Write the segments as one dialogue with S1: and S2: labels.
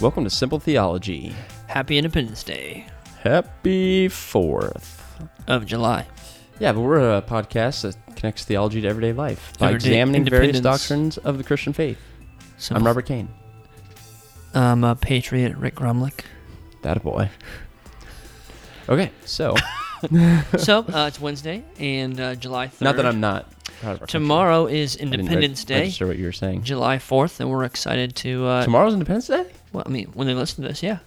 S1: Welcome to Simple Theology.
S2: Happy Independence Day
S1: Happy 4th.
S2: of July.
S1: Yeah, but we're a podcast that connects theology to everyday life by
S2: Everyday
S1: examining various
S2: independence.
S1: doctrines of the Christian faith.
S2: So
S1: I'm Robert Kane.
S2: I'm a patriot, Rick Grumlick.
S1: That a boy. Okay, so
S2: so uh, it's Wednesday and uh, July 3rd.
S1: not that I'm not proud of our country.
S2: Tomorrow is
S1: I didn't reg-
S2: Independence Day,
S1: Register what you were saying.
S2: July 4th, and we're excited to. Uh,
S1: Tomorrow's Independence Day.
S2: Well, I mean, when they listen to this, yeah.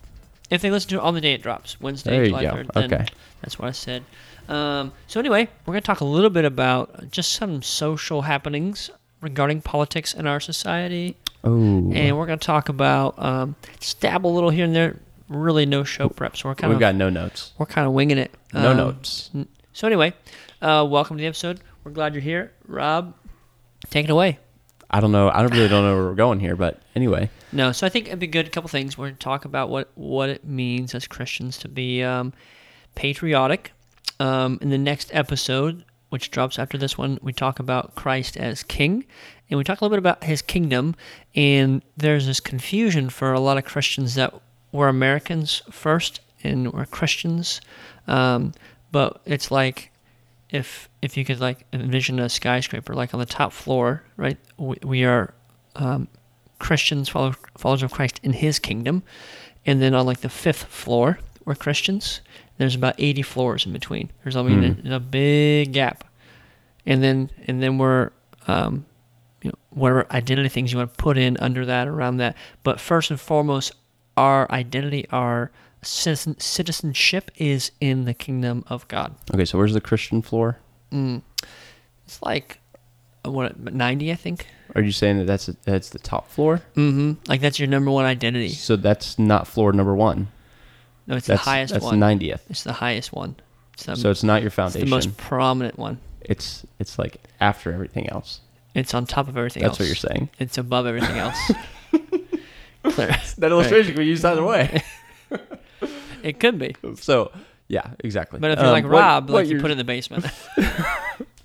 S2: If they listen to it on the day it drops, Wednesday,
S1: There you
S2: July
S1: go.
S2: 3rd, then
S1: Okay.
S2: that's what I said. Um, so anyway, we're going to talk a little bit about just some social happenings regarding politics in our society.
S1: Oh,
S2: and we're going to talk about um, stab a little here and there. Really, no show prep, so we're kind of.
S1: we've got no notes.
S2: we're kind of winging it.
S1: No
S2: Um,
S1: notes.
S2: So anyway, uh, welcome to the episode. We're glad you're here, Rob. Take it away.
S1: I don't know. I don't really don't know where we're going here, but anyway.
S2: No, so I think it'd be good. A couple things. We're going to talk about what what it means as Christians to be um, patriotic. Um, in the next episode, which drops after this one, we talk about Christ as King, and we talk a little bit about His kingdom. And there's this confusion for a lot of Christians that we're Americans first and we're Christians, um, but it's like if if you could like envision a skyscraper, like on the top floor, right? We, we are um, Christians, follow, followers of Christ in His kingdom, and then on like the fifth floor, we're Christians. There's about 80 floors in between. There's I mean
S1: Hmm.
S2: a, a big gap, and then and then we're um, you know whatever identity things you want to put in under that around that. But first and foremost, our identity, our citizen, citizenship is in the kingdom of God.
S1: Okay, so where's the Christian floor?
S2: Mm. It's like what 90, I think.
S1: Are you saying that that's that's the top floor?
S2: Mm-hmm. Like that's your number one identity.
S1: So that's not floor number one.
S2: No, it's
S1: That's
S2: the highest
S1: that's
S2: one.
S1: ninetieth.
S2: It's the highest one. It's the,
S1: So it's not your foundation.
S2: it's the most prominent one.
S1: It's it's like after everything else.
S2: It's on top of everything else.
S1: That's
S2: else.
S1: what you're saying.
S2: It's above everything else. Clear.
S1: That illustration could be used either way.
S2: It could be.
S1: so yeah, exactly.
S2: But if you're
S1: Um,
S2: like Rob,
S1: what
S2: like you put it in the basement.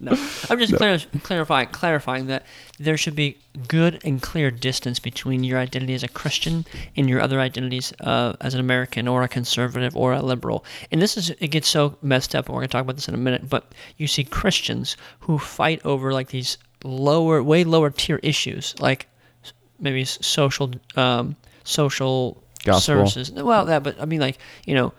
S2: No, I'm just clar- clarifying clarifying that there should be good and clear distance between your identity as a Christian and your other identities uh, as an American or a conservative or a liberal. And this is it gets so messed up, and we're gonna talk about this in a minute. But you see Christians who fight over like these lower, way lower tier issues, like maybe social, um, social
S1: Gospel.
S2: services. Well, that, but I mean, like you know,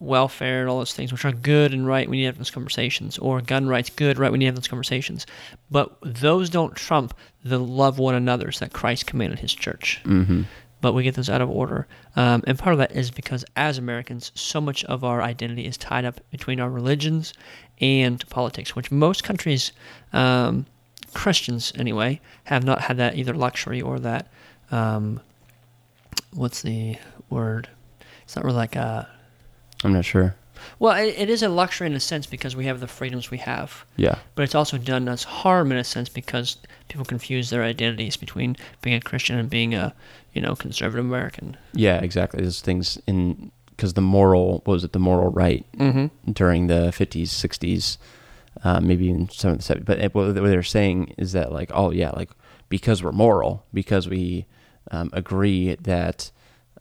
S2: welfare and all those things, which are good and right. We need to have those conversations, or gun rights, good, right? We need to have those conversations. But those don't trump the love one another's that Christ commanded His church.
S1: Mhm.
S2: But we get those out of order, um, and part of that is because as Americans, so much of our identity is tied up between our religions and politics, which most countries, um, Christians anyway, have not had that either luxury or that. Um, what's the word? It's not really like a
S1: I'm not sure.
S2: well, it, it is a luxury in a sense because we have the freedoms we have,
S1: Yeah.
S2: but it's also done us harm in a sense because people confuse their identities between being a Christian and being a, you know, conservative American.
S1: Yeah, exactly. There's things in because the moral what was it the moral right
S2: Mm-hmm.
S1: during the 50s, 60s, uh, maybe even some of the 70s. But what they're saying is that like, oh yeah, like because we're moral, because we um, agree that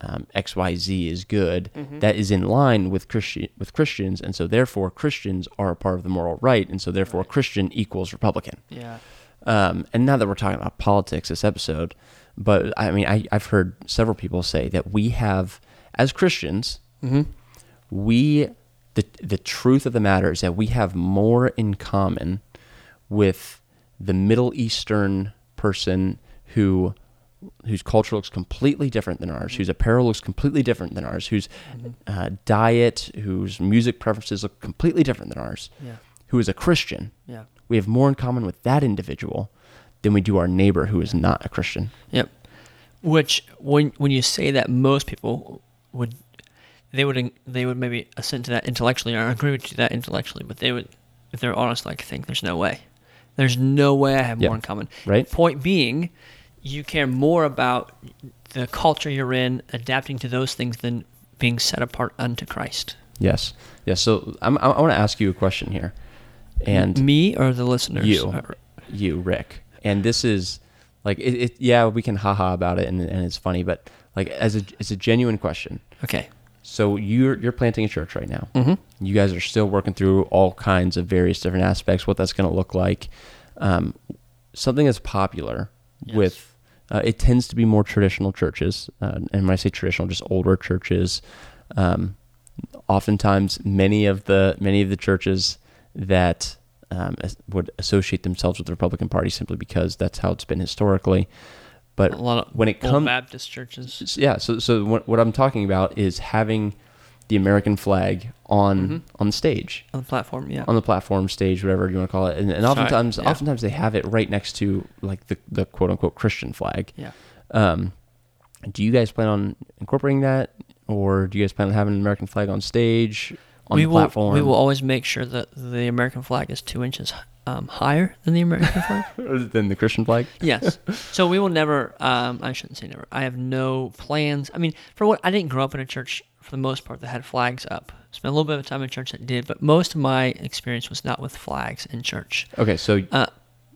S1: um, X Y Z is good,
S2: Mm-hmm.
S1: that is in line with Christian with Christians, and so therefore Christians are a part of the moral right, and so therefore Christian equals Republican.
S2: Yeah.
S1: Um, and now that we're talking about politics this episode, but I mean, I, I've heard several people say that we have, as Christians,
S2: Mm-hmm.
S1: we the the truth of the matter is that we have more in common with the Middle Eastern person who whose culture looks completely different than ours, whose apparel looks completely different than ours, whose uh, diet, whose music preferences look completely different than ours,
S2: Yeah.
S1: who is a Christian.
S2: Yeah.
S1: We have more in common with that individual than we do our neighbor who is not a Christian.
S2: Yep. Which when when you say that, most people would they would they would maybe assent to that intellectually or agree with you that intellectually, but they would, if they're honest, like think there's no way, there's no way I have
S1: Yeah.
S2: more in common.
S1: Right.
S2: Point being, you care more about the culture you're in, adapting to those things than being set apart unto Christ.
S1: Yes. Yes. So I'm, I want to ask you a question here. And
S2: me or the listeners?
S1: you,
S2: Or-
S1: you, Rick. And this is like, it, it, yeah, we can haha about it and, and it's funny, but like as a as a genuine question.
S2: Okay.
S1: So you're you're planting a church right now.
S2: Mm-hmm.
S1: You guys are still working through all kinds of various different aspects, what that's going to look like. Um, something that's popular
S2: Yes.
S1: with uh, it tends to be more traditional churches, uh, and when I say traditional, just older churches. Um, oftentimes, many of the many of the churches that um, would associate themselves with the Republican Party simply because that's how it's been historically. But
S2: A lot of
S1: when it comes
S2: Baptist churches.
S1: Yeah so so what, what i'm talking about is having the american flag on
S2: Mhm.
S1: on the stage
S2: on the platform. Yeah.
S1: on the platform stage whatever you want to call it and, and oftentimes
S2: yeah.
S1: oftentimes they have it right next to like the, the quote unquote christian flag
S2: yeah.
S1: um do you guys plan on incorporating that or do you guys plan on having an american flag on stage on
S2: we
S1: the
S2: will.
S1: platform
S2: We will always make sure that the American flag is two inches um, higher than the American flag.
S1: than the christian flag
S2: Yes. So we will never. Um, I shouldn't say never. I have no plans. I mean, for what I didn't grow up in a church for the most part that had flags up. Spent a little bit of time in church that did, but most of my experience was not with flags in church.
S1: okay so
S2: Uh, do you want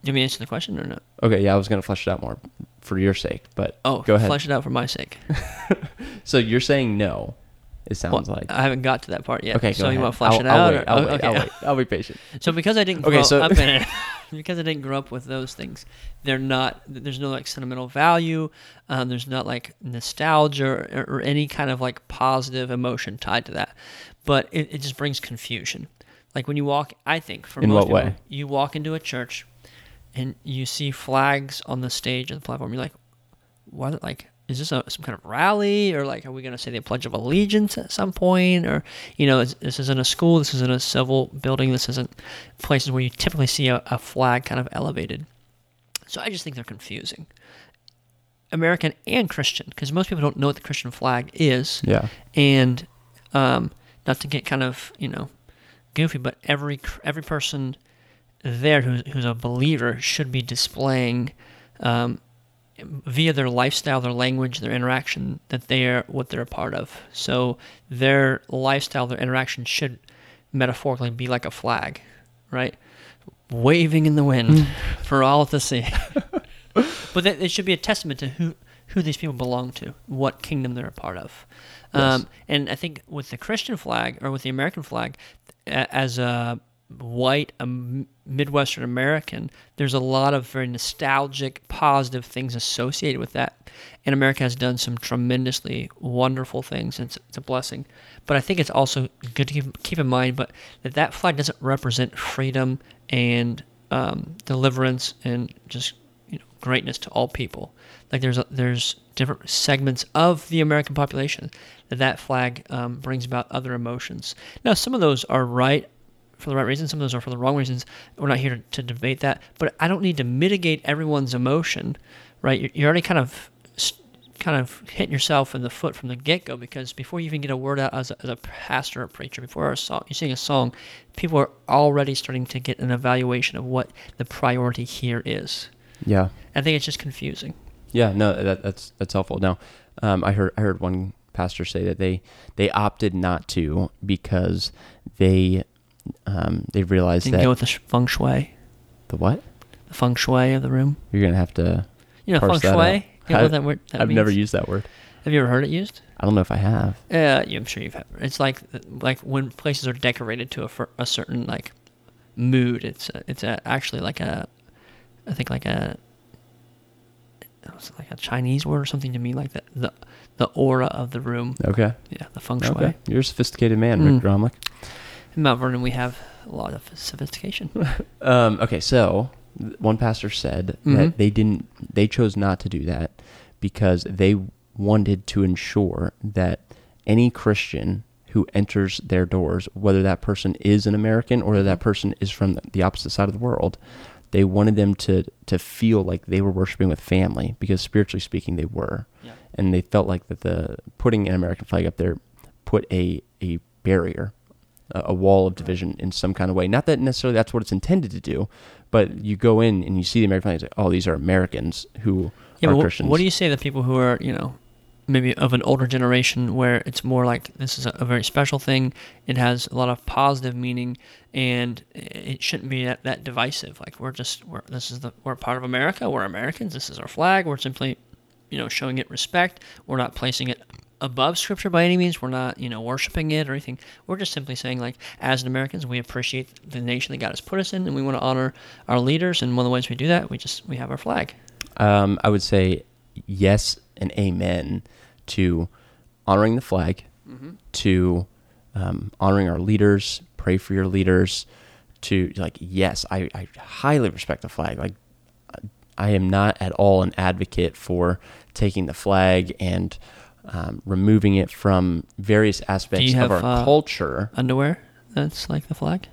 S2: me to answer the question or no?
S1: okay yeah i was going to flesh it out more for your sake but
S2: Oh,
S1: go ahead
S2: flesh it out for my sake.
S1: so you're saying no it sounds
S2: Well,
S1: like
S2: I haven't got to that part yet.
S1: Okay,
S2: So
S1: go
S2: you
S1: ahead.
S2: want to flesh
S1: I'll,
S2: it
S1: I'll
S2: out?
S1: Wait, I'll, wait,
S2: okay.
S1: I'll wait. I'll be patient.
S2: So because I didn't
S1: Okay,
S2: grow
S1: so-
S2: up in it, because I didn't grow up with those things, they're not. There's no like sentimental value. Um, there's not like nostalgia or, or any kind of like positive emotion tied to that. But it, it just brings confusion. Like when you walk, I think for
S1: In
S2: most
S1: what
S2: people,
S1: way?
S2: you walk into a church and you see flags on the stage of the platform. You're like, what? Like, is this a, some kind of rally, or like, are we going to say the Pledge of Allegiance at some point, or you know, is, this isn't a school, this isn't a civil building, this isn't places where you typically see a, a flag kind of elevated. So I just think they're confusing. American and Christian, because most people don't know what the Christian flag is
S1: Yeah.
S2: and um, not to get kind of you know goofy, but every every person there who's, who's a believer should be displaying um, via their lifestyle, their language, their interaction that they are what they're a part of. So their lifestyle, their interaction should metaphorically be like a flag, right? Waving in the wind for all to see. but that, it should be a testament to who who these people belong to, what kingdom they're a part of. Um, and I think with the Christian flag or with the American flag, as a white a m- Midwestern American, there's a lot of very nostalgic, positive things associated with that. And America has done some tremendously wonderful things. And it's, it's a blessing. But I think it's also good to keep, keep in mind, but that that flag doesn't represent freedom and um, deliverance and just you know greatness to all people. Like there's a, there's different segments of the American population that that flag um, brings about other emotions. Now some of those are right for the right reasons, some of those are for the wrong reasons. We're not here to, to debate that, but I don't need to mitigate everyone's emotion, right? You're, you're already kind of kind of hitting yourself in the foot from the get go because before you even get a word out as a, as a pastor or preacher, before a song, you sing a song, people are already starting to get an evaluation of what the priority here is.
S1: Yeah.
S2: I think it's just confusing.
S1: Yeah. No, that, that's that's helpful. Now, um, I heard I heard one pastor say that they they opted not to because they um, they realized
S2: can
S1: that
S2: go with the sh- feng shui,
S1: the what
S2: the feng shui of the room.
S1: you're gonna have to.
S2: You know, feng
S1: Parse that out.
S2: shui. You know
S1: I-
S2: what that word? That
S1: I've never used that word.
S2: Have you ever heard it used?
S1: I don't know if I have.
S2: Yeah, yeah, I'm sure you've had. It's like like when places are decorated to a, fir- a certain like mood. It's a, it's a, actually like a, I think like a, it's like a Chinese word or something to me like the the the aura of the room.
S1: Okay.
S2: Yeah, the feng shui.
S1: Okay. You're a sophisticated man, Rick
S2: Mm.
S1: Gromlich.
S2: In Mount Vernon, we have a lot of sophistication.
S1: Um, okay, so one pastor said
S2: Mhm.
S1: that they didn't, they chose not to do that because they wanted to ensure that any Christian who enters their doors, whether that person is an American or that person is from the opposite side of the world, they wanted them to to feel like they were worshiping with family because spiritually speaking, they were,
S2: Yeah.
S1: and they felt like that the putting an American flag up there put a a barrier a wall of division in some kind of way. Not that necessarily that's what it's intended to do, but you go in and you see the American flag. It's like, oh, these are Americans who
S2: Yeah,
S1: are Christians.
S2: what do you say to people who are, you know, maybe of an older generation where it's more like this is a, a very special thing, it has a lot of positive meaning, and it shouldn't be that, that divisive. Like we're just we're this is the we're part of America, we're Americans, this is our flag, we're simply you know, showing it respect. We're not placing it above Scripture by any means. We're not, you know, worshiping it or anything. We're just simply saying, like, as Americans, we appreciate the nation that God has put us in, and we want to honor our leaders. And one of the ways we do that, we just we have our flag.
S1: Um, I would say yes and amen to honoring the flag, to um, honoring our leaders, pray for your leaders, to like, yes, I, I highly respect the flag. Like, I am not at all an advocate for taking the flag and um, removing it from various aspects
S2: have,
S1: of our
S2: uh,
S1: culture.
S2: Underwear that's like the flag.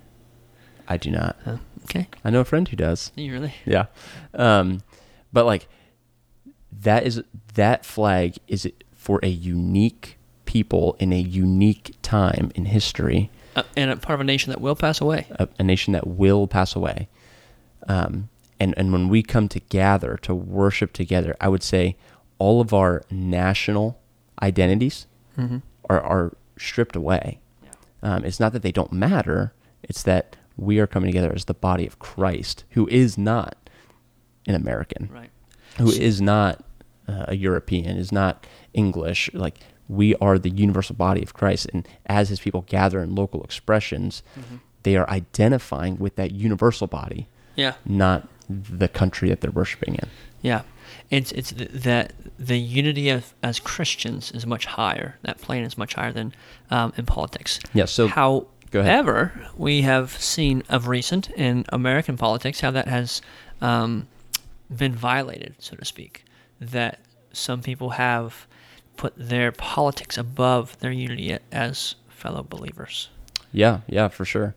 S1: I do not.
S2: Uh, okay,
S1: I know a friend who does.
S2: you really?
S1: Yeah. Um, but like that is that flag is for a unique people in a unique time in history,
S2: Uh, and a part of a nation that will pass away.
S1: a, a nation that will pass away. Um, and and when we come to gather to worship together, I would say all of our national identities
S2: Mm-hmm.
S1: are are stripped away. Um, it's not that they don't matter; it's that we are coming together as the body of Christ, who is not an American.
S2: Right.
S1: who is not uh, a European, is not English. Like we are the universal body of Christ, and as His people gather in local expressions,
S2: Mm-hmm.
S1: they are identifying with that universal body,
S2: Yeah.
S1: not the country that they're worshiping in.
S2: Yeah, it's it's th- that the unity of as Christians is much higher. That plane is much higher than um, in politics.
S1: Yeah, so- ahead.
S2: however, we have seen of recent in American politics how that has um, been violated, so to speak. That some people have put their politics above their unity as fellow believers.
S1: Yeah, yeah, for sure.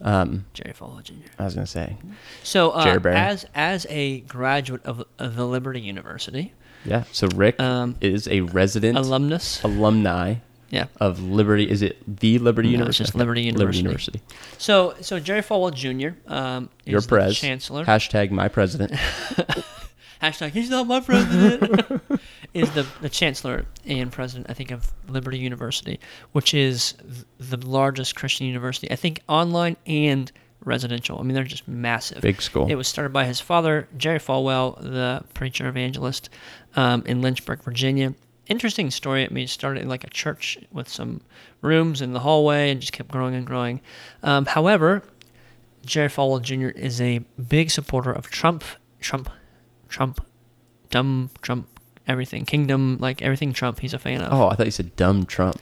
S1: Um,
S2: Jerry Falwell Jr.
S1: I was gonna say,
S2: So, uh,
S1: Jerry
S2: as as a graduate of, of the Liberty University,
S1: yeah. So Rick
S2: Um,
S1: is a resident
S2: alumnus,
S1: alumni
S2: yeah,
S1: of Liberty. Is it the Liberty
S2: No, it's
S1: University?
S2: just
S1: Okay.
S2: Liberty
S1: Liberty
S2: University.
S1: University.
S2: So, so Jerry Falwell Jr. Um, is
S1: Your
S2: the
S1: pres.
S2: chancellor.
S1: Hashtag my president.
S2: Hashtag he's not my president. is the the chancellor and president, I think, of Liberty University, which is the largest Christian university, I think, online and residential. I mean, they're just massive.
S1: Big school.
S2: It was started by his father, Jerry Falwell, the preacher evangelist um, in Lynchburg, Virginia. Interesting story. I mean, it started in like a church with some rooms in the hallway and just kept growing and growing. Um, however, Jerry Falwell Jr. is a big supporter of Trump, Trump, Trump, dumb Trump, everything, kingdom, like everything Trump. He's a fan of.
S1: Oh, I thought you said dumb Trump.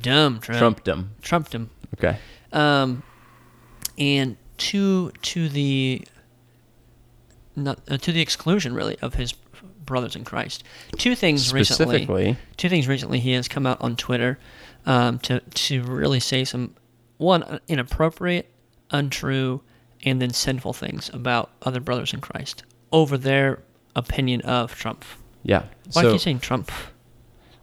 S2: dumb Trump,
S1: Trumpdom.
S2: Trumpdom.
S1: Okay.
S2: Um, and to to the not uh, to the exclusion really of his brothers in Christ. Two things recently. Two things recently. He has come out on Twitter um, to to really say some one inappropriate, untrue, and then sinful things about other brothers in Christ over their opinion of Trump.
S1: Yeah.
S2: Why
S1: so
S2: you saying Trump?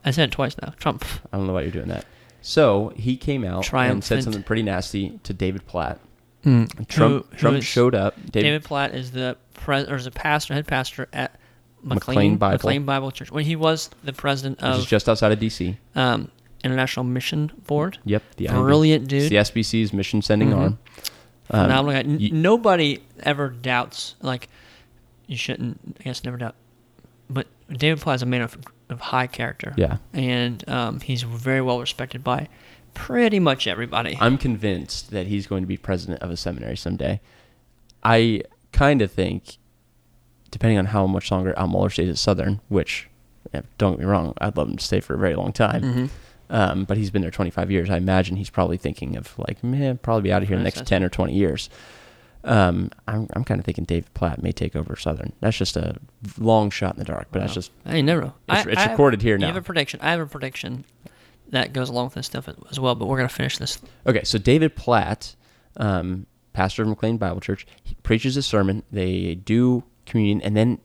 S2: I said it twice now. Trump.
S1: I don't know why you're doing that. So he came out and said something pretty nasty to David Platt.
S2: Who-
S1: Trump
S2: who
S1: Trump
S2: is-
S1: showed up.
S2: David,
S1: David,
S2: Platt is the pres or is a pastor, head pastor at
S1: McLean
S2: McLean,
S1: Bible.
S2: McLean Bible Church. When he was the president of,
S1: which is
S2: of
S1: just outside of DC.
S2: um, International Mission Board.
S1: Yep. The IB.
S2: Brilliant
S1: It's
S2: dude.
S1: the SBC's mission sending
S2: Mhm.
S1: arm. Um,
S2: Phenomenal guy. N-
S1: you-
S2: nobody ever doubts. Like you shouldn't. I guess never doubt. But David Platt is a man of, of high character.
S1: Yeah.
S2: And um, he's very well respected by pretty much everybody.
S1: I'm convinced that he's going to be president of a seminary someday. I kind of think, depending on how much longer Al Mohler stays at Southern, which, don't get me wrong, I'd love him to stay for a very long time.
S2: Mhm.
S1: Um, but he's been there 25 years. I imagine he's probably thinking of like, man, probably be out of here in the next 10 or 20 years. Um, I'm, I'm kind of thinking David Platt may take over Southern. That's just a long shot in the dark, but that's just
S2: I never.
S1: It's-
S2: I-
S1: it's
S2: I have-
S1: recorded here
S2: You
S1: now.
S2: have a prediction. I have a prediction that goes along with this stuff as well. But we're gonna finish this.
S1: Okay, so David Platt, um, pastor of McLean Bible Church, he preaches a sermon. They do communion, and then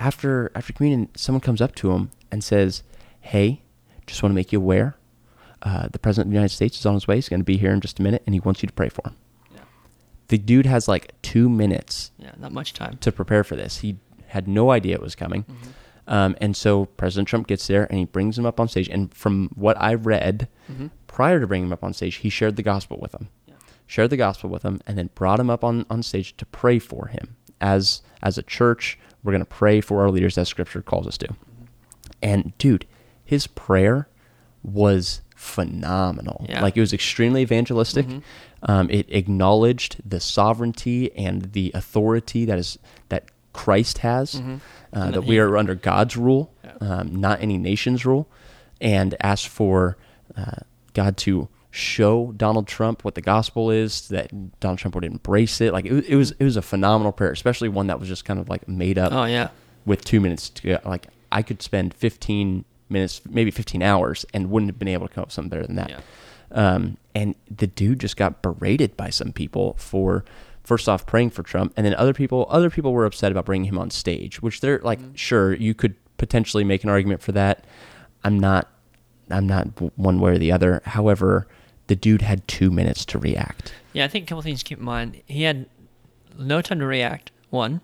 S1: after after communion, someone comes up to him and says, "Hey, just want to make you aware, uh, the president of the United States is on his way. He's going to be here in just a minute, and he wants you to pray for him." The dude has like two minutes
S2: Yeah, not much time.
S1: to prepare for this. He had no idea it was coming. Um, and so President Trump gets there and he brings him up on stage. And from what I read
S2: Mhm.
S1: prior to bringing him up on stage, he shared the gospel with him,
S2: Yeah.
S1: shared the gospel with him, and then brought him up on, on stage to pray for him. As as a church, we're going to pray for our leaders as Scripture calls us to. And dude, his prayer was phenomenal.
S2: Yeah.
S1: Like it was extremely evangelistic. Um, it acknowledged the sovereignty and the authority that is that Christ has. Uh, that we are under God's rule, um, not any nation's rule, and asked for uh, God to show Donald Trump what the gospel is, that Donald Trump would embrace it. Like it, was- it was, it was a phenomenal prayer, especially one that was just kind of like made up
S2: Oh yeah.
S1: with two minutes to go. Like I could spend 15 minutes, maybe 15 hours, and wouldn't have been able to come up with something better than that.
S2: Yeah.
S1: Um, and the dude just got berated by some people for first off praying for Trump, and then other people, other people were upset about bringing him on stage, which they're like, sure, you could potentially make an argument for that. I'm not, I'm not one way or the other. However, the dude had two minutes to react.
S2: Yeah, I think a couple things to keep in mind. He had no time to react. One,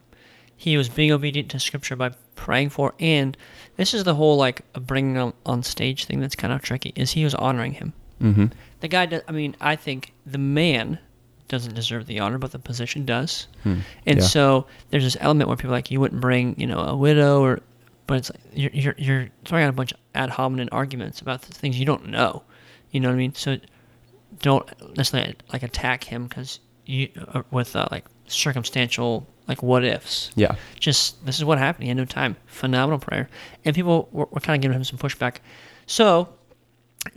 S2: he was being obedient to Scripture by praying for, and this is the whole like bringing him on stage thing that's kind of tricky. Is he was honoring him?
S1: Mm-hmm.
S2: The guy, does, I mean, I think the man doesn't deserve the honor, but the position does. And
S1: Yeah.
S2: so there's this element where people are like you wouldn't bring, you know, a widow or, but it's like you're you're, you're throwing out a bunch of ad hominem arguments about the things you don't know. You know what I mean? So don't necessarily like attack him because you uh, with uh, like circumstantial like what ifs.
S1: Yeah.
S2: Just this is what happened. He had no time. Phenomenal prayer, and people were, were kind of giving him some pushback. So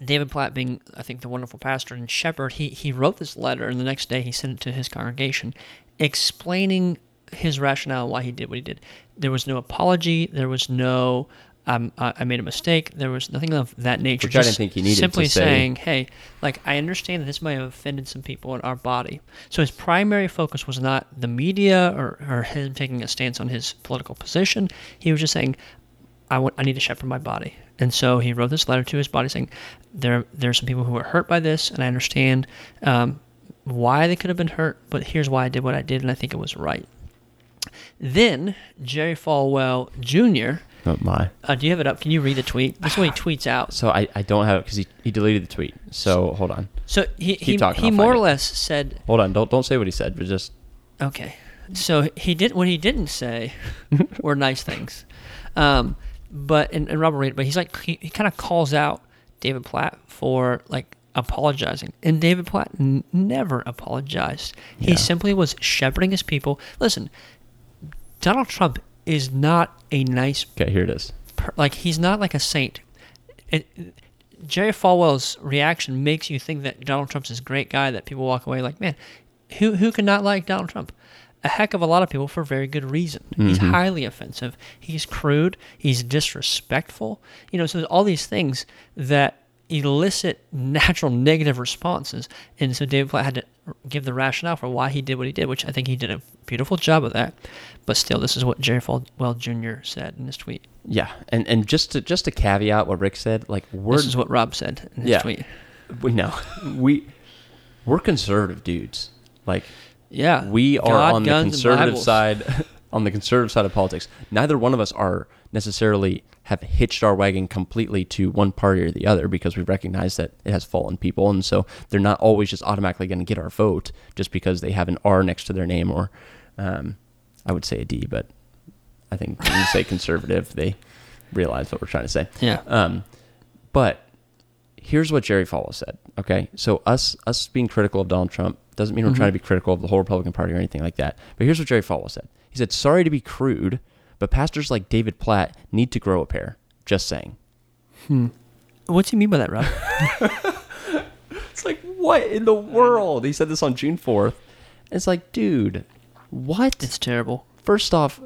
S2: David Platt, being I think the wonderful pastor and shepherd, he he wrote this letter, and the next day he sent it to his congregation, explaining his rationale why he did what he did. There was no apology. There was no. Um, I I made a mistake. There was nothing of that nature.
S1: Which I didn't think he needed to
S2: Simply
S1: say.
S2: saying, "Hey, like I understand that this might have offended some people in our body." So his primary focus was not the media or, or him taking a stance on his political position. He was just saying, I want, I need to shepherd my body. And so he wrote this letter to his body saying, there, there are some people who are hurt by this, and I understand um, why they could have been hurt, but here's why I did what I did, and I think it was right. Then Jerry Falwell Jr.
S1: Oh my.
S2: Uh, do you have it up? Can you read the tweet? This is what he tweets out.
S1: So I, I don't have it because he, he deleted the tweet. So hold on.
S2: So he he,
S1: talking,
S2: he
S1: I'll
S2: more or
S1: it.
S2: less said,
S1: Hold on. Don't don't say what he said, but just
S2: Okay. So he did what he didn't say were nice things. Um, but and, and Robert read it, but he's like he, he kind of calls out David Platt for like apologizing. And David Platt n- never apologized. He
S1: Yeah.
S2: simply was shepherding his people. Listen, Donald Trump is not a nice
S1: okay. Here it is.
S2: per- like he's not like a saint. It, Jerry Falwell's reaction makes you think that Donald Trump's this great guy that people walk away like, man, who who could not like Donald Trump? A heck of a lot of people for very good reason. He's mm-hmm. highly offensive. He's crude. He's disrespectful. You know, so there's all these things that elicit natural negative responses. And so David Platt had to give the rationale for why he did what he did, which I think he did a beautiful job of that. But still, this is what Jerry Falwell Jr. said in his tweet.
S1: Yeah, and and just to just to caveat what Rick said, like we're
S2: This is what Rob said in his
S1: yeah,
S2: tweet.
S1: we know we we're conservative dudes. Like
S2: Yeah.
S1: we are
S2: God,
S1: on the conservative side, on the conservative side of politics. Neither one of us are necessarily have hitched our wagon completely to one party or the other because we recognize that it has fallen people, and so they're not always just automatically going to get our vote just because they have an R next to their name or, um, I would say a D, but I think when you say conservative, they realize what we're trying to say.
S2: Yeah.
S1: Um, but here's what Jerry Falwell said. Okay, so us us being critical of Donald Trump doesn't mean we're trying to be critical of the whole Republican Party or anything like that. But here's what Jerry Falwell said. He said, "Sorry to be crude, but pastors like David Platt need to grow a pair." Just saying.
S2: What do you mean by that, Rob?
S1: It's like what in the world? He said this on June fourth. It's like, dude, what?
S2: it's terrible.
S1: First off,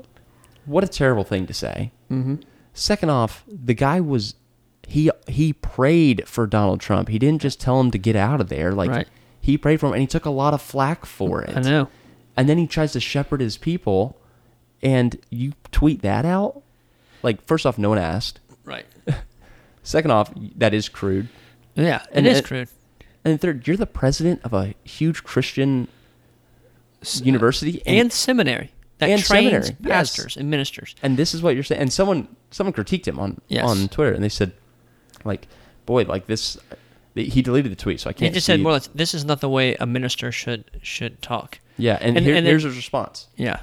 S1: what a terrible thing to say. Mm-hmm. Second off, the guy was he he prayed for Donald Trump. He didn't just tell him to get out of there. Like
S2: Right.
S1: he prayed for him, and he took a lot of flack for it.
S2: I know.
S1: And then he tries to shepherd his people, and you tweet that out. Like first off, no one asked.
S2: Right.
S1: Second off, that is crude.
S2: Yeah, it
S1: And
S2: is
S1: it-
S2: crude.
S1: And third, you're the president of a huge Christian uh, university,
S2: And seminary that
S1: And
S2: trains
S1: seminary, yes.
S2: pastors and ministers.
S1: and this is what you're saying. And someone someone critiqued him on
S2: Yes.
S1: on Twitter, and they said, like, boy, like this. He deleted the tweet, so I can't.
S2: He
S1: just
S2: said more or less, this is not the way a minister should should talk.
S1: Yeah, and,
S2: and-
S1: here,
S2: and
S1: here's his response.
S2: Yeah.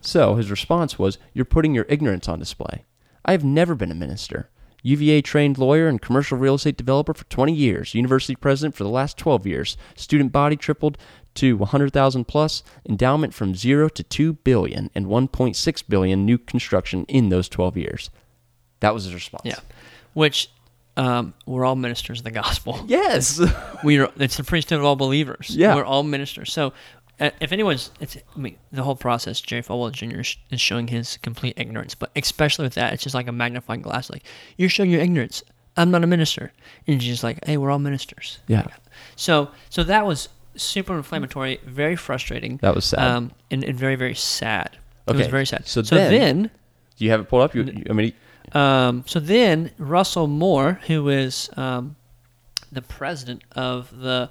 S1: So his response was, "You're putting your ignorance on display. I have never been a minister. UVA trained lawyer and commercial real estate developer for 20 years, university president for the last 12 years. Student body tripled to 100,000 plus, endowment from 0 to 2 billion and 1.6 billion new construction in those 12 years. That was his response.
S2: Yeah. Which um, we're all ministers of the gospel.
S1: Yes.
S2: we are, it's the priesthood of all believers.
S1: Yeah.
S2: We're all ministers. So if anyone's, it's, I mean, the whole process, Jerry Falwell Jr. is showing his complete ignorance, but especially with that, it's just like a magnifying glass. Like, you're showing your ignorance. I'm not a minister. And she's like, hey, we're all ministers.
S1: yeah.
S2: So, so that was super inflammatory, very frustrating.
S1: That was sad.
S2: Um, and, and very, very sad. It was very sad.
S1: so
S2: so
S1: then-
S2: then
S1: Do you have it pulled up? You, you- I mean,
S2: um, so then Russell Moore, who is um, the president of the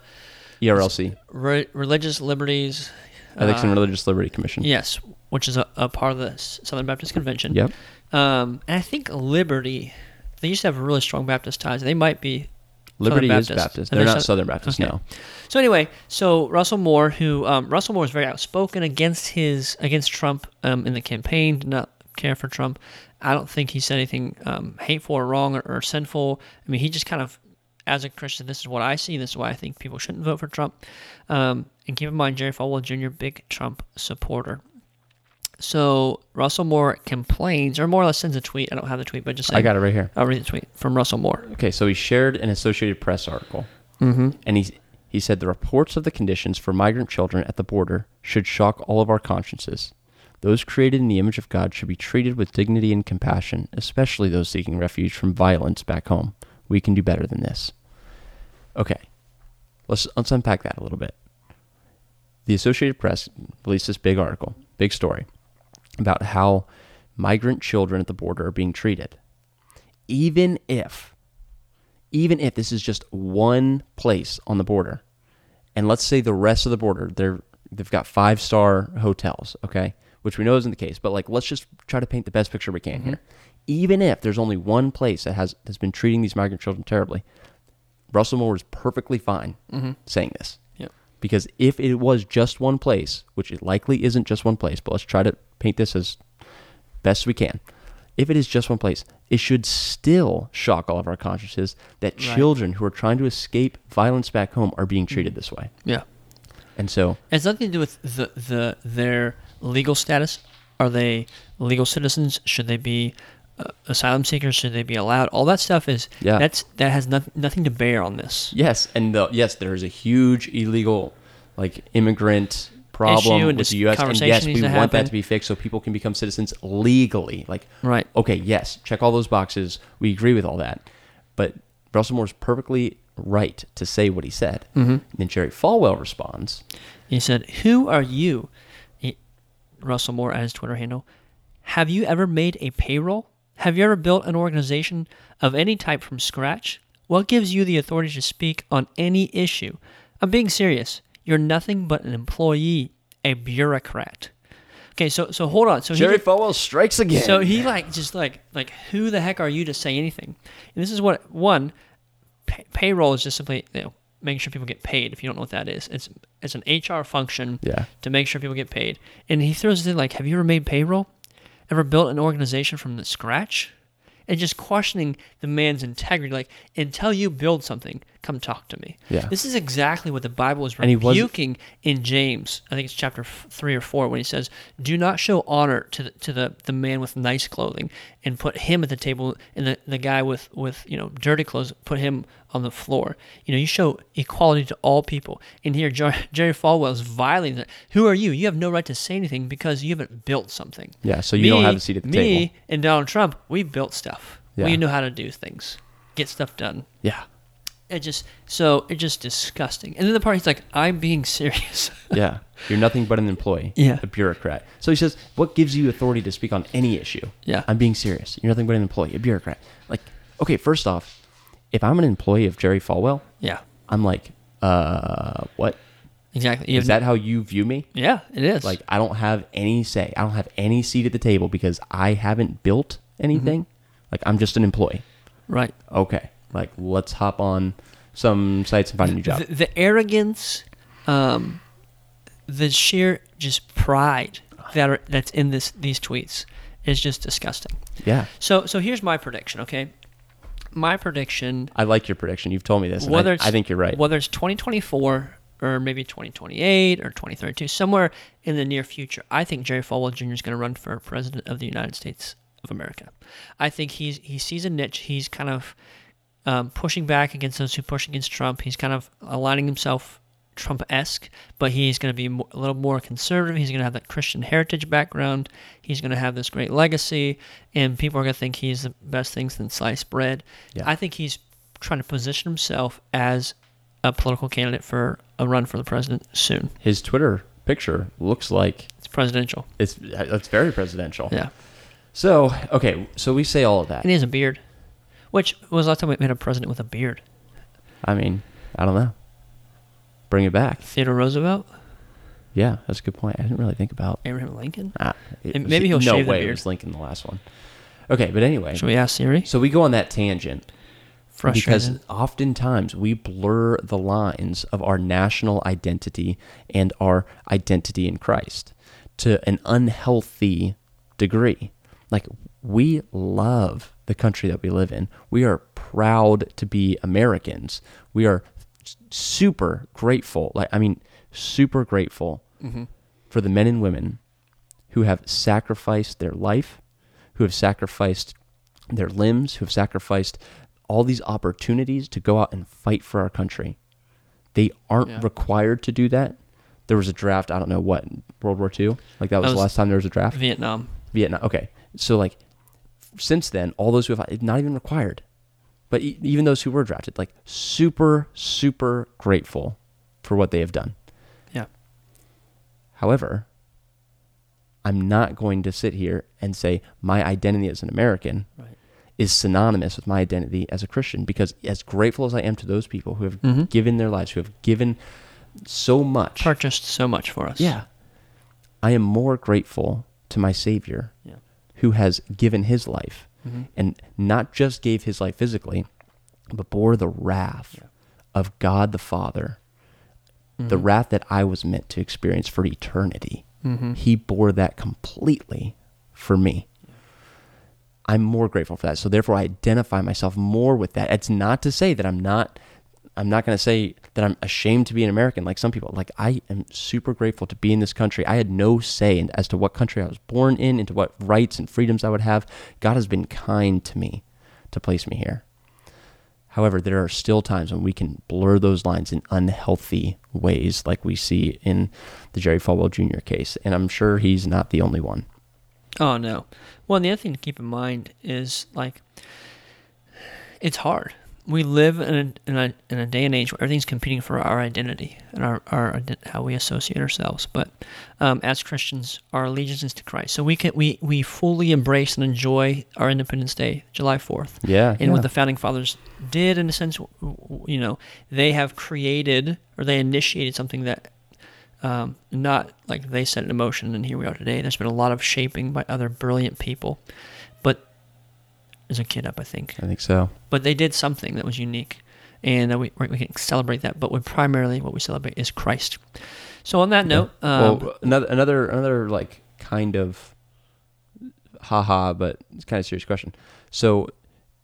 S1: ERLC,
S2: Re- Religious Liberties,
S1: Ethics
S2: uh,
S1: and Religious Liberty Commission.
S2: yes, which is a, a part of the Southern Baptist Convention.
S1: Yep.
S2: Um, and I think Liberty, they used to have really strong Baptist ties. They might be.
S1: Liberty
S2: Southern
S1: is
S2: Baptist.
S1: Baptist.
S2: Are
S1: They're not
S2: Sou-
S1: Southern Baptist,
S2: Okay.
S1: no.
S2: So anyway, so Russell Moore, who um, Russell Moore is very outspoken against his against Trump um, in the campaign, did not care for Trump. I don't think he said anything um, hateful or wrong or, or sinful. I mean, he just kind of, as a Christian, this is what I see. This is why I think people shouldn't vote for Trump. Um, and keep in mind, Jerry Falwell Jr., big Trump supporter. So Russell Moore complains, or more or less sends a tweet. I don't have the tweet, but just
S1: I got it right here.
S2: I'll read the tweet from Russell Moore.
S1: Okay, so he shared an Associated Press article,
S2: Mm-hmm.
S1: and he he said the reports of the conditions for migrant children at the border should shock all of our consciences. Those created in the image of God should be treated with dignity and compassion, especially those seeking refuge from violence back home. We can do better than this. Okay, let's let's unpack that a little bit. The Associated Press released this big article, big story, about how migrant children at the border are being treated. Even if even if this is just one place on the border, and let's say the rest of the border, they're they've got five star hotels, okay, which we know isn't the case, but like let's just try to paint the best picture we can mm-hmm. here. Even if there's only one place that has has been treating these migrant children terribly, Russell Moore is perfectly fine mm-hmm. saying this.
S2: Yep.
S1: Because if it was just one place, which it likely isn't just one place, but let's try to paint this as best we can. If it is just one place, it should still shock all of our consciences that
S2: Right.
S1: children who are trying to escape violence back home are being treated mm-hmm. this way.
S2: Yeah.
S1: And so,
S2: It has nothing to do with the, the their legal status. Are they legal citizens? Should they be uh, asylum seekers? Should they be allowed? All that stuff is
S1: Yeah.
S2: that's that has nothing nothing to bear on this.
S1: yes, and the, yes, there is a huge illegal, like immigrant problem with the U.S. And yes, we want that to be fixed so people can become citizens legally. Like,
S2: Right.
S1: okay, yes, check all those boxes. We agree with all that. But Russell Moore's perfectly right to say what he said. Mm-hmm. then Jerry Falwell responds,
S2: He said, "Who are you?" Russell Moore at his Twitter handle. Have you ever made a payroll? Have you ever built an organization of any type from scratch? What gives you the authority to speak on any issue? I'm being serious. You're nothing but an employee, a bureaucrat. Okay, so so hold on. So
S1: Jerry
S2: just-
S1: Falwell strikes again.
S2: so he like just like like who the heck are you to say anything? And this is what one pay, payroll is just simply you know making sure people get paid. If you don't know what that is, it's it's an HR function
S1: Yeah.
S2: to make sure people get paid. And he throws it in like, have you ever made payroll? Ever built an organization from the scratch? And just questioning the man's integrity, like until you build something, come talk to me.
S1: Yeah.
S2: This is exactly what the Bible is
S1: And he wasn't-
S2: rebuking in James. I think it's chapter f- three or four when he says, "Do not show honor to the, to the, the man with nice clothing, and put him at the table, and the, the guy with with you know dirty clothes, put him on the floor. You know, you show equality to all people. And here, Jer- Jerry Falwell is violating that. Who are you? You have no right to say anything because you haven't built something.
S1: Yeah, so you don't have a seat at the
S2: me
S1: table.
S2: and Donald Trump, we built stuff.
S1: Yeah.
S2: We know how to do things, get stuff done.
S1: yeah.
S2: It just so it's just disgusting. And then the part he's like, "I'm being serious."
S1: Yeah. You're nothing but an employee.
S2: Yeah.
S1: A bureaucrat. So he says, What gives you authority to speak on any issue?
S2: Yeah.
S1: I'm being serious. You're nothing but an employee, a bureaucrat. Like, okay, first off, if I'm an employee of Jerry Falwell,
S2: yeah,
S1: I'm like, uh, what?
S2: exactly. You
S1: Is that how you view me?
S2: Yeah, it is.
S1: Like, I don't have any say. I don't have any seat at the table because I haven't built anything. Like, I'm just an employee.
S2: right.
S1: Okay. Like, let's hop on some sites and find a new job.
S2: The, the arrogance, um, the sheer just pride that are, that's in this these tweets is just disgusting.
S1: yeah.
S2: So so here's my prediction. Okay, My prediction,
S1: I like your prediction. You've told me this.
S2: whether
S1: I, I think you're right.
S2: whether it's 2024 or maybe 2028 or 2032, somewhere in the near future, I think Jerry Falwell Jr. is going to run for president of the United States of America. I think he's he sees a niche. He's kind of um, pushing back against those who push against Trump. He's kind of aligning himself Trump-esque, but he's going to be a little more conservative. He's going to have that Christian heritage background. He's going to have this great legacy, and people are going to think he's the best thing since sliced bread.
S1: Yeah.
S2: I think he's trying to position himself as a political candidate for a run for the president soon.
S1: His Twitter picture looks like
S2: It's presidential.
S1: it's it's very presidential.
S2: Yeah.
S1: So okay, so we say all of that.
S2: And he has a beard. Which was the last time we had a president with a beard?
S1: I mean, I don't know. Bring it back.
S2: Theodore Roosevelt?
S1: Yeah, that's a good point. I didn't really think about.
S2: Abraham Lincoln?
S1: Ah, it
S2: And maybe he'll
S1: no
S2: shave the
S1: way. It
S2: beard.
S1: was Lincoln the last one. Okay, but anyway,
S2: Should we ask Siri?
S1: so we go on that tangent
S2: Frustrated.
S1: because oftentimes we blur the lines of our national identity and our identity in Christ to an unhealthy degree. Like we love the country that we live in. We are proud to be Americans. We are super grateful. Like I mean, super grateful mm-hmm. for the men and women who have sacrificed their life, who have sacrificed their limbs, who have sacrificed all these opportunities to go out and fight for our country. They aren't
S2: Yeah.
S1: required to do that. There was a draft, I don't know what, World War II? Like that was,
S2: was
S1: the last time there was a draft?
S2: Vietnam.
S1: Vietnam. Okay. So like since then, all those who have not even required, but even those who were drafted, like super, super grateful for what they have done.
S2: Yeah.
S1: However, I'm not going to sit here and say my identity as an American
S2: Right.
S1: is synonymous with my identity as a Christian because as grateful as I am to those people who have
S2: Mhm.
S1: given their lives, who have given so much,
S2: Purchased so much for us.
S1: yeah, I am more grateful to my Savior
S2: Yeah.
S1: Who has given his life
S2: Mhm.
S1: and not just gave his life physically, but bore the wrath
S2: Yeah.
S1: of God the Father, the
S2: Mhm.
S1: wrath that I was meant to experience for eternity.
S2: Mhm.
S1: He bore that completely for me. I'm more grateful for that. So therefore I identify myself more with that. It's not to say that I'm not I'm not going to say that I'm ashamed to be an American like some people. Like I am super grateful to be in this country. I had no say in, as to what country I was born in, into what rights and freedoms I would have. God has been kind to me to place me here. However, there are still times when we can blur those lines in unhealthy ways, like we see in the Jerry Falwell Jr. case. And I'm sure he's not the only one.
S2: Oh no. Well, the other thing to keep in mind is like it's hard. We live in a, in a in a day and age where everything's competing for our identity and our our how we associate ourselves. But um, as Christians, our allegiance is to Christ, so we can we we fully embrace and enjoy our Independence Day, July Fourth.
S1: Yeah.
S2: and what the founding fathers did in a sense you know they have created or they initiated something that um, not like they set it in motion and here we are today there's been a lot of shaping by other brilliant people there's a kid up i think
S1: I think so.
S2: but they did something that was unique and uh, we, we can celebrate that but we primarily what we celebrate is christ so on that note um,
S1: well, another another another like kind of haha, but it's kind of a serious question. So,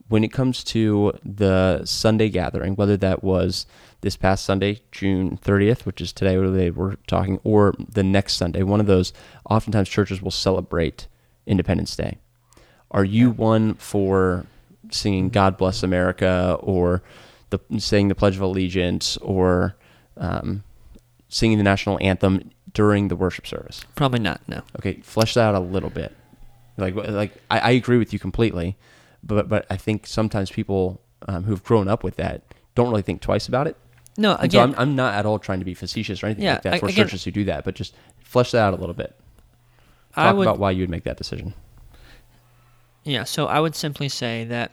S1: when it comes to the Sunday gathering, whether that was this past Sunday, June 30th, which is today where they were talking, or the next Sunday, one of those, oftentimes churches will celebrate Independence Day. Are you one for singing "God Bless America" or the saying the Pledge of Allegiance or um, singing the national anthem during the worship service?
S2: probably not no
S1: Okay, flesh that out a little bit. Like, like I, I agree with you completely, but but I think sometimes people um, who've grown up with that don't really think twice about it.
S2: no
S1: And so
S2: again
S1: I'm, I'm not at all trying to be facetious or anything
S2: Yeah,
S1: like that for
S2: again-
S1: churches who do that, but just flesh that out a little bit. Talk
S2: would
S1: about why you would make that decision.
S2: Yeah, so I would simply say that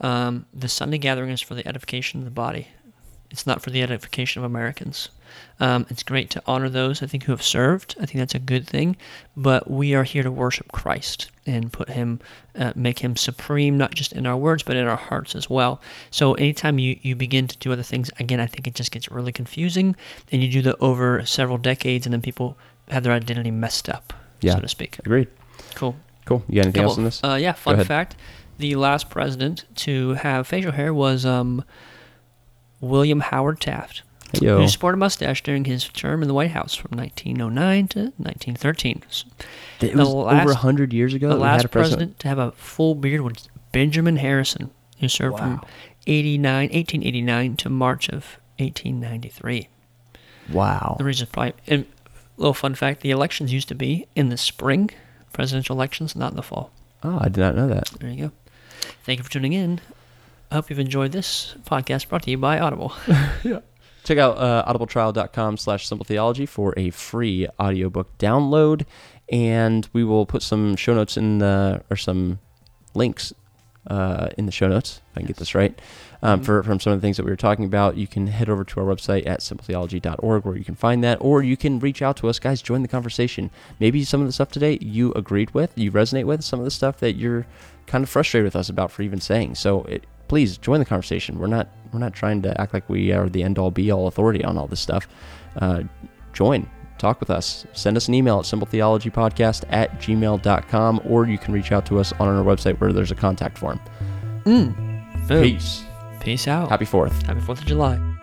S2: um, the Sunday gathering is for the edification of the body. It's not for the edification of Americans. Um, it's great to honor those I think who have served. I think that's a good thing. But we are here to worship Christ and put Him, uh, make Him supreme, not just in our words but in our hearts as well. So anytime you you begin to do other things, again, I think it just gets really confusing, and you do that over several decades, and then people have their identity messed up,
S1: Yeah.
S2: so to speak.
S1: Agreed.
S2: Cool.
S1: Cool. You got anything else
S2: Couple-
S1: on this?
S2: Uh, yeah, fun fact. the last president to have facial hair was um, William Howard Taft,
S1: Yo.
S2: who sported a mustache during his term in the White House from 1909 to 1913.
S1: It
S2: the
S1: was
S2: last-
S1: over 100 years ago
S2: the
S1: that we had
S2: last
S1: president.
S2: president to have a full beard was Benjamin Harrison, who served from 89, 1889 to March of 1893.
S1: Wow.
S2: The reason probably, and little fun fact: the elections used to be in the spring, presidential elections, not in the fall.
S1: Oh, I did not know that.
S2: There you go. Thank you for tuning in. I hope you've enjoyed this podcast brought to you by Audible. yeah.
S1: Check out uh, audibletrial.com slash simple theology for a free audiobook download. And we will put some show notes in the, or some links uh, in the show notes, if I can get this right, um,
S2: Mhm.
S1: for, from some of the things that we were talking about. You can head over to our website at simpletheology.org where you can find that, or you can reach out to us. Guys, join the conversation. Maybe some of the stuff today you agreed with, you resonate with, some of the stuff that you're kind of frustrated with us about for even saying. So it, please join the conversation. We're not we're not trying to act like we are the end all be all authority on all this stuff. Uh, join, talk with us. Send us an email at simpletheologypodcast at gmail.com, or you can reach out to us on our website where there's a contact form.
S2: Mm.
S1: Peace.
S2: Peace out.
S1: Happy 4th.
S2: Happy 4th of July.